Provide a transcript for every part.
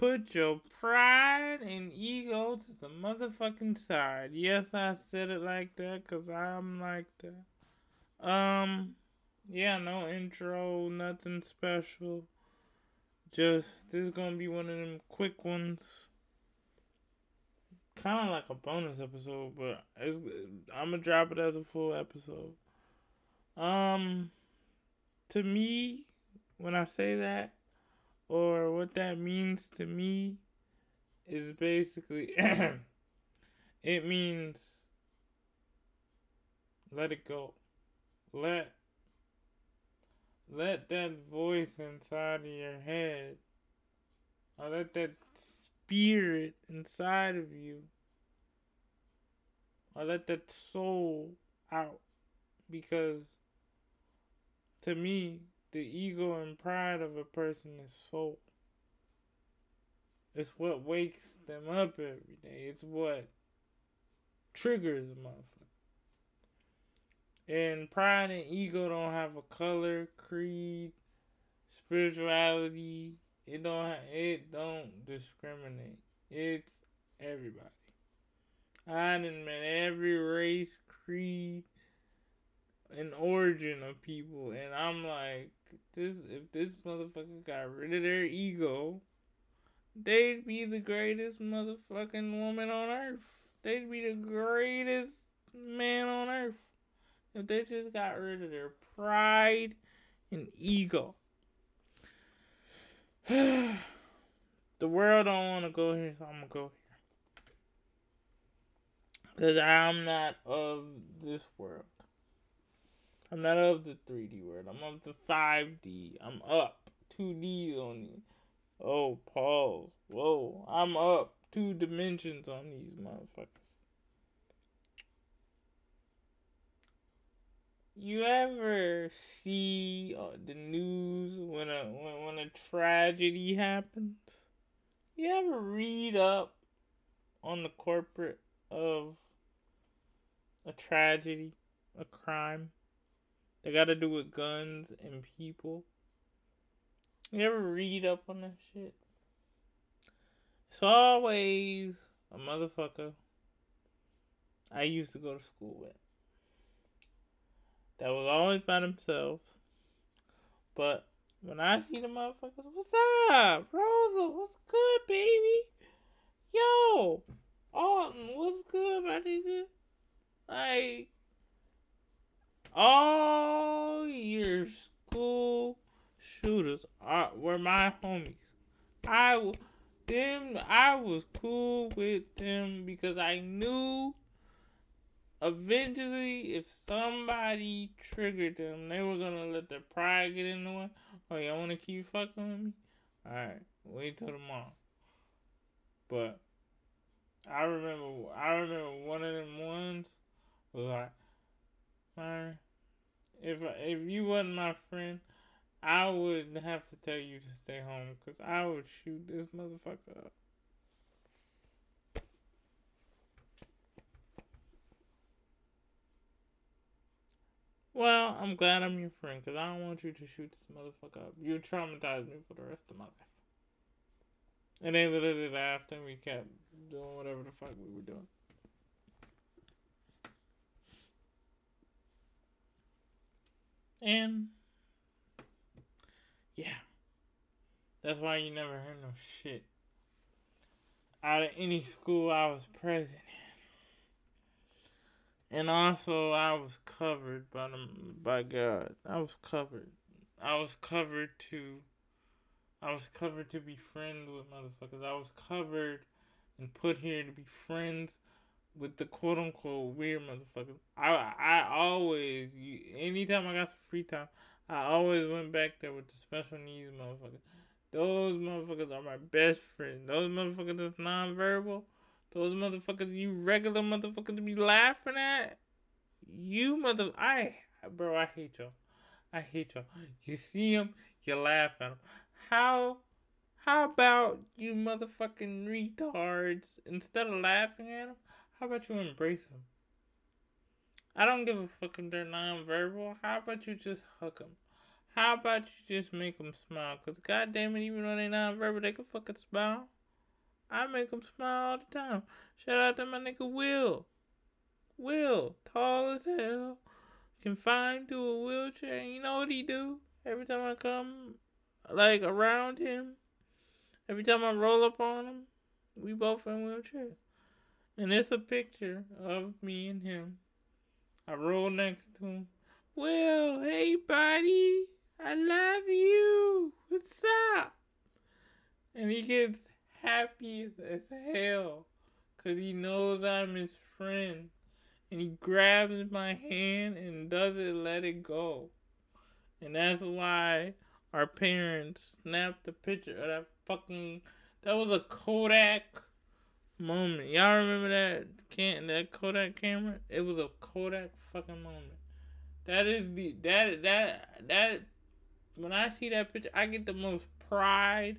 put your pride and ego to the motherfucking side. Yes, I said it like that because I'm like that. Um, yeah, no intro, nothing special. Just, this is gonna be one of them quick ones. Kind of like a bonus episode, but it's, I'm gonna drop it as a full episode. Um, to me, when I say that, or what that means to me, is basically it means let it go. Let let that voice inside of your head or let that spirit inside of you or let that soul out because to me the ego and pride of a person is soul it's what wakes them up every day it's what triggers a motherfucker and pride and ego don't have a color, creed, spirituality. It don't. It don't discriminate. It's everybody. I done met every race, creed, and origin of people, and I'm like, this. If this motherfucker got rid of their ego, they'd be the greatest motherfucking woman on earth. They'd be the greatest man on earth if they just got rid of their pride and ego. the world don't want to go here, so I'm gonna go here. Cause I'm not of this world. I'm not of the 3D world. I'm of the 5D. I'm up. 2D on you. Oh, pause. Whoa. I'm up two dimensions on these motherfuckers. You ever see uh, the news when a when, when a tragedy happens? You ever read up on the corporate of a tragedy, a crime? They got to do with guns and people. You ever read up on that shit? It's always a motherfucker I used to go to school with that was always by themselves. But when I see the motherfuckers, what's up, Rosa? What's good, baby? Yo, Alton, what's good, my nigga? Like, all your school shooters are were my homies. I them I was cool with them because I knew eventually, if somebody triggered them, they were gonna let their pride get in the way. Oh, y'all wanna keep fucking with me? Alright, wait till tomorrow. But I remember, I remember one of them ones was like, man, if if you wasn't my friend, I would have to tell you to stay home because I would shoot this motherfucker up. Well, I'm glad I'm your friend because I don't want you to shoot this motherfucker up. You traumatized me for the rest of my life. And they literally laughed and we kept doing whatever the fuck we were doing. And yeah, that's why you never heard no shit out of any school I was present in and also I was covered by the, by God. I was covered. I was covered to. I was covered to be friends with motherfuckers. I was covered and put here to be friends with the quote unquote weird motherfuckers. I I always anytime I got some free time, I always went back there with the special needs motherfuckers. Those motherfuckers are my best friends. Those motherfuckers that's nonverbal those motherfuckers you regular motherfuckers to be laughing at. You mother, I, bro, I hate y'all. I hate y'all. You see them, you laugh at them. How, how about you motherfucking retards? Instead of laughing at them, how about you embrace them? I don't give a fuck if they're nonverbal. How about you just hug them? How about you just make them smile? Cause goddamn it, even though they not verbal, they can fucking smile. I make them smile all the time. Shout out to my nigga Will. Will, tall as hell, confined to a wheelchair. You know what he do? Every time I come, like around him, every time I roll up on him, we both in wheelchairs. And it's a picture of me and him. I roll next to him. Will, hey buddy, I love you. What's up? And he gets happy as hell because he knows I'm his friend. And he grabs my hand and doesn't let it go. And that's why our parents snapped a picture of that fucking. That was a Kodak moment. Y'all remember that can that Kodak camera? It was a Kodak fucking moment. That is the that that that when I see that picture, I get the most pride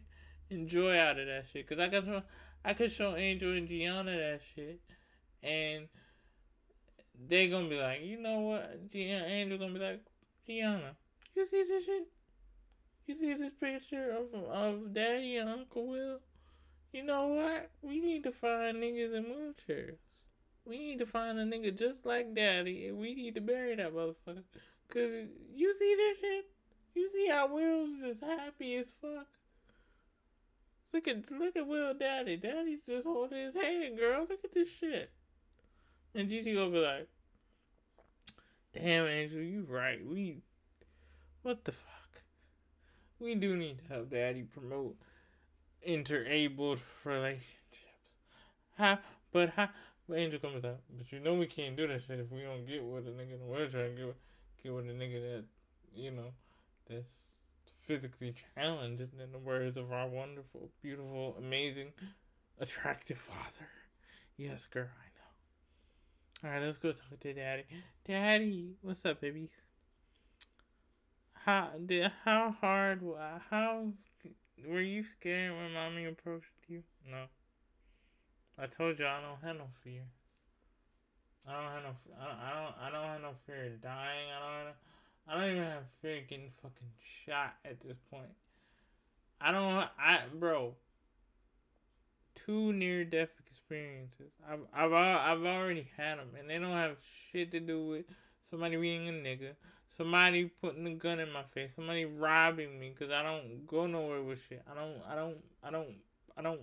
and joy out of that shit. Cause I can show I could show Angel and Gianna that shit, and they gonna be like, you know what? Gianna, Angel gonna be like, Gianna, you see this shit? You see this picture of of Daddy and Uncle Will? You know what? We need to find niggas in wheelchairs. We need to find a nigga just like Daddy, and we need to bury that motherfucker. Cause you see this shit? You see how Will's just happy as fuck? Look at look at Will Daddy. Daddy's just holding his hand, girl. Look at this shit. And Gigi gonna be like, Damn Angel, you right. We what the fuck? We do need to help Daddy promote interabled relationships. How but how but Angel comes out. But you know we can't do that shit if we don't get with a nigga the wheelchair and get get with a nigga that, you know, that's physically challenged in the words of our wonderful, beautiful, amazing, attractive father. Yes, girl, I know. Alright, let's go talk to daddy. Daddy, what's up, baby? How did how hard how were you scared when mommy approached you? No. I told you I don't have no fear. I don't have no. I don't. I don't, I don't have no fear of dying. I don't. Have, I don't even have fear of getting fucking shot at this point. I don't. I bro. Two near death experiences. I've I've I've already had them, and they don't have shit to do with somebody being a nigga, somebody putting a gun in my face, somebody robbing me because I don't go nowhere with shit. I don't. I don't. I don't. I don't.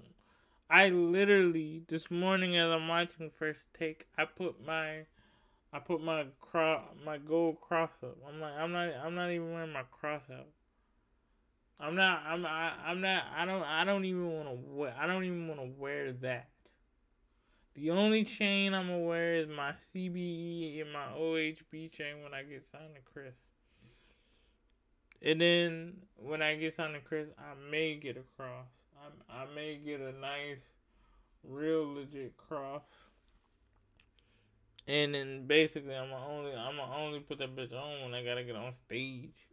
I literally this morning as I'm watching first take, I put my I put my cross my gold cross up. I'm like I'm not I'm not even wearing my cross out. I'm not I'm I, I'm not I don't I don't even want to wear I don't even want to wear that. The only chain I'm gonna wear is my CBE and my OHB chain when I get signed to Chris. And then when I get signed to Chris, I may get a cross. I, I may get a nice, real legit cross. And then basically, I'm only I'm only put that bitch on when I gotta get on stage.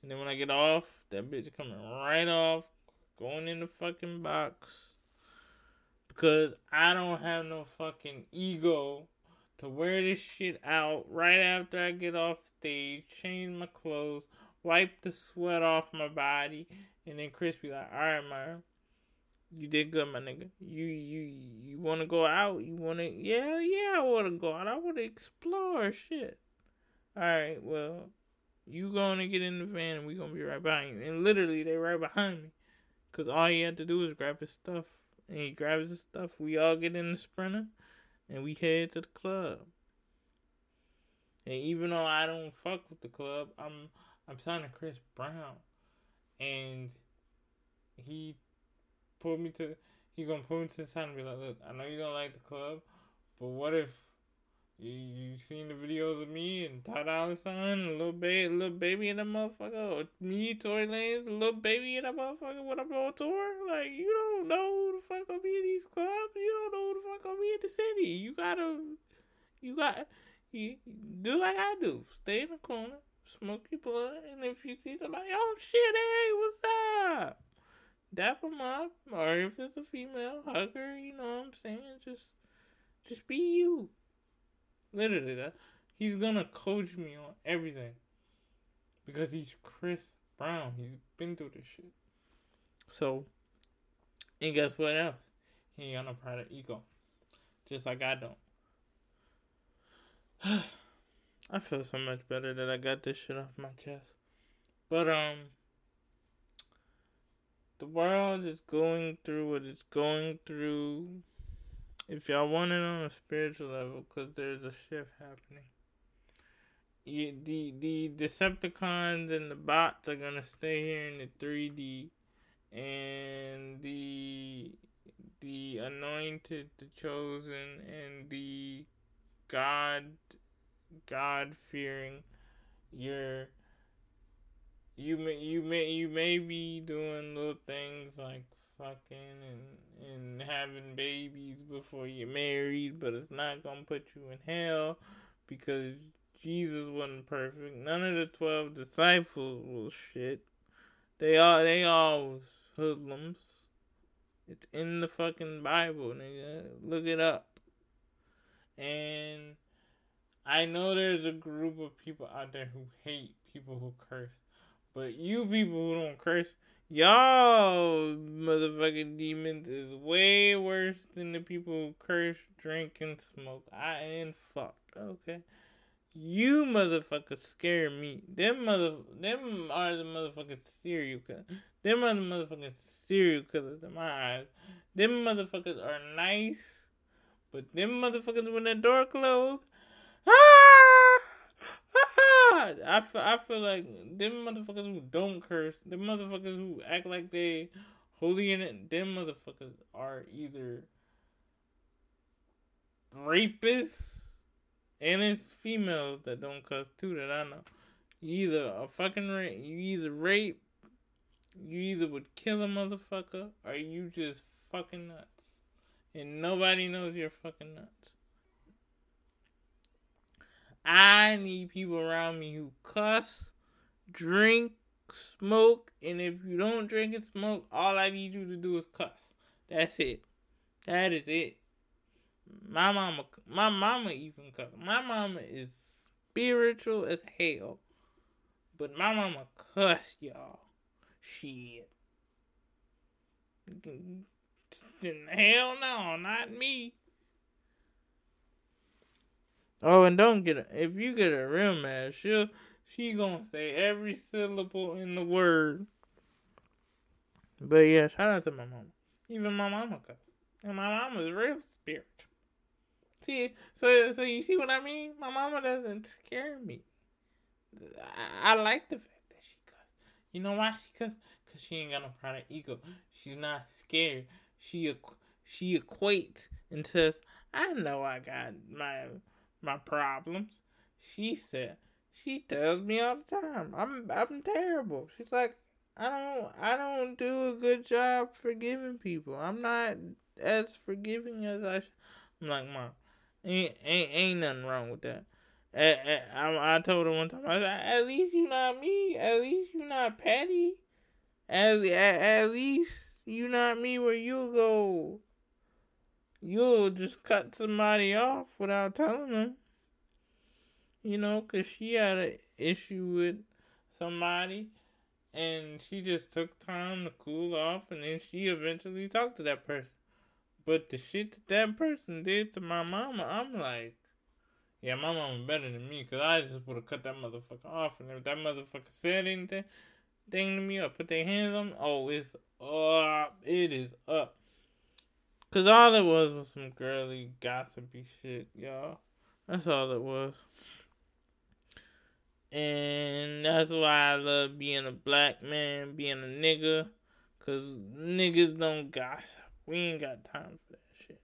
And then when I get off, that bitch coming right off, going in the fucking box. Because I don't have no fucking ego to wear this shit out right after I get off stage, change my clothes, wipe the sweat off my body, and then Chris be like, alright, man, you did good, my nigga. You you you want to go out? You want to? Yeah, yeah. I want to go out. I want to explore shit. All right. Well, you gonna get in the van and we gonna be right behind you. And literally, they right behind me, cause all he had to do was grab his stuff, and he grabs his stuff. We all get in the sprinter, and we head to the club. And even though I don't fuck with the club, I'm I'm signing Chris Brown, and he pull me to he gonna pull me to the side and be like, look, I know you don't like the club, but what if you you seen the videos of me and Ty Dolla Sign, a Lil Baby, Lil Baby in that motherfucker, or me, Tory Lanez, Lil Baby in that motherfucker when I'm on tour? Like you don't know fuck gonna be in these clubs. You don't know who the fuck gonna be in the city. You gotta, you got, you do like I do. Stay in the corner, smoke your blunt, and if you see somebody, oh shit, hey, what's up? dap them up, or if it's a female, hug her. You know what I'm saying? Just, just be you. Literally, that he's gonna coach me on everything. because he's Chris Brown. He's been through this shit. So, and guess what else? He ain't got no pride of ego. Just like I don't. I feel so much better that I got this shit off my chest. But, um, the world is going through what it's going through. If y'all want it on a spiritual level, because there's a shift happening. You, the the Decepticons and the bots are gonna stay here in the 3D, and the the anointed, the chosen, and the God God fearing, you're you may you may you may be doing little things like fucking and and having babies before you're married, but it's not gonna put you in hell because Jesus wasn't perfect. None of the twelve disciples was shit. They all they all was hoodlums. It's in the fucking Bible, nigga. Look it up. And I know there's a group of people out there who hate people who curse. But you people who don't curse, y'all motherfucking demons is way worse than the people who curse, drink, and smoke. I and fuck. Okay. You motherfuckers scare me. Them mother, them are the motherfucking serial killers. Them are the motherfucking serial killers in my eyes. Them motherfuckers are nice, but them motherfuckers when the door closed, ah! God. I feel, I feel like them motherfuckers who don't curse, them motherfuckers who act like they holy in it, them motherfuckers are either rapists and it's females that don't cuss too that I know. You either a fucking rape, you either rape, you either would kill a motherfucker, or you just fucking nuts. And nobody knows you're fucking nuts. I need people around me who cuss, drink, smoke, and if you don't drink and smoke, all I need you to do is cuss. That's it. That is it. My mama, my mama even cuss. My mama is spiritual as hell, but my mama cuss y'all. Shit. Hell no, not me. Oh, and don't get a, if you get a real mad, she'll she gonna say every syllable in the word. But yeah, shout out to my mama. Even my mama cuss, and my mama's real spirit. See, so so you see what I mean? My mama doesn't scare me. I, I like the fact that she cuss. You know why she cuss? Cause she ain't got no pride of ego. She's not scared. She she equates and says, "I know I got my." my problems. She said she tells me all the time. I'm I'm terrible. She's like, I don't I don't do a good job forgiving people. I'm not as forgiving as I. Sh-. I'm like, mom, ain't ain't ain't nothing wrong with that. I, I, told her one time. I said, at least you not me. At least you not petty. At, at, at least you not me where you go you'll just cut somebody off without telling them. You know, because she had an issue with somebody and she just took time to cool off and then she eventually talked to that person. But the shit that that person did to my mama, I'm like, yeah, my mama better than me because I just would have cut that motherfucker off. And if that motherfucker said anything thing to me or put their hands on me, oh, it's up. It is up. Cause all it was was some girly gossipy shit, y'all. That's all it was. And that's why I love being a black man, being a nigga. Cause niggas don't gossip. We ain't got time for that shit.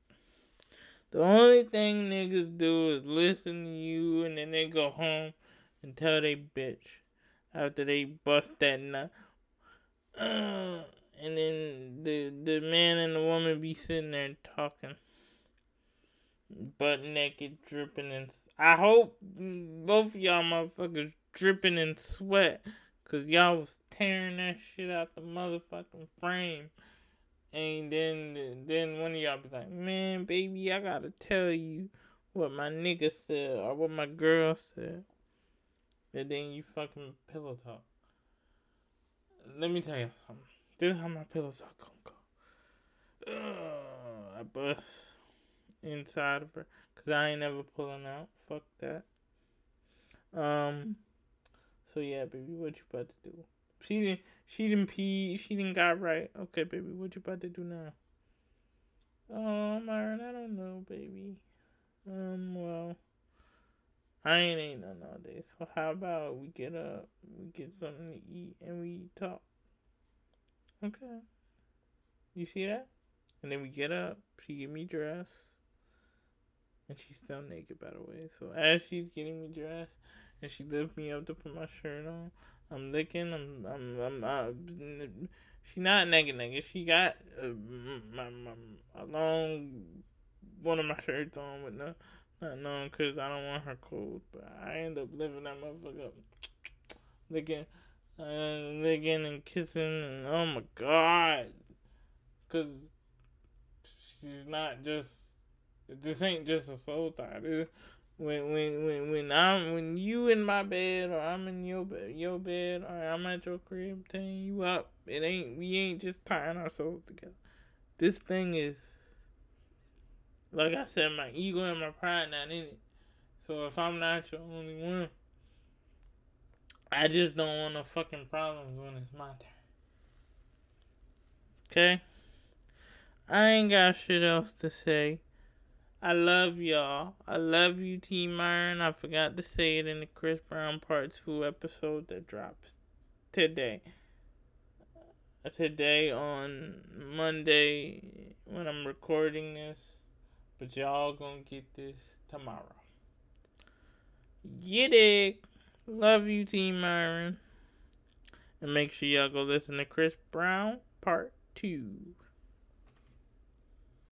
The only thing niggas do is listen to you and then they go home and tell they bitch after they bust that nut. Uh, and then the the man and the woman be sitting there talking, butt naked, dripping in. I hope both y'all motherfuckers dripping in sweat, cause y'all was tearing that shit out the motherfucking frame. And then then one of y'all be like, man, baby, I gotta tell you what my nigga said or what my girl said. and then you fucking pillow talk. Let me tell you something. This is how my pillow talk gonna go. Ugh, I bust inside of her. Cause I ain't never pulling out. Fuck that. Um. So yeah, baby, what you about to do? She didn't. She didn't pee. She didn't got right. Okay, baby, what you about to do now? Oh, Myron, I don't know, baby. Um, well, I ain't ain't nothing all day. So how about we get up, we get something to eat, and we talk? Okay. You see that? And then we get up. She get me dressed. And she's still naked, by the way. So as she's getting me dressed, and she lifts me up to put my shirt on, I'm licking. I'm, I'm, I'm. Uh, she not naked, naked. She got uh, my, my, a long one of my shirts on with no, not knowing because I don't want her cold. But I end up living that motherfucker up, licking, uh, licking and kissing, and oh my god, because she's not just. This ain't just a soul tie. This, when when when when I'm when you in my bed or I'm in your bed, your bed or I'm at your crib tying you up, it ain't we ain't just tying our souls together. This thing is like I said, my ego and my pride not in it. So if I'm not your only one, I just don't want no fucking problems when it's my turn. Okay? I ain't got shit else to say. I love y'all. I love you, Team Myron. I forgot to say it in the Chris Brown Part 2 episode that drops today. Uh, today on Monday when I'm recording this. But y'all gonna get this tomorrow. Get it. Love you, Team Myron. And make sure y'all go listen to Chris Brown Part 2.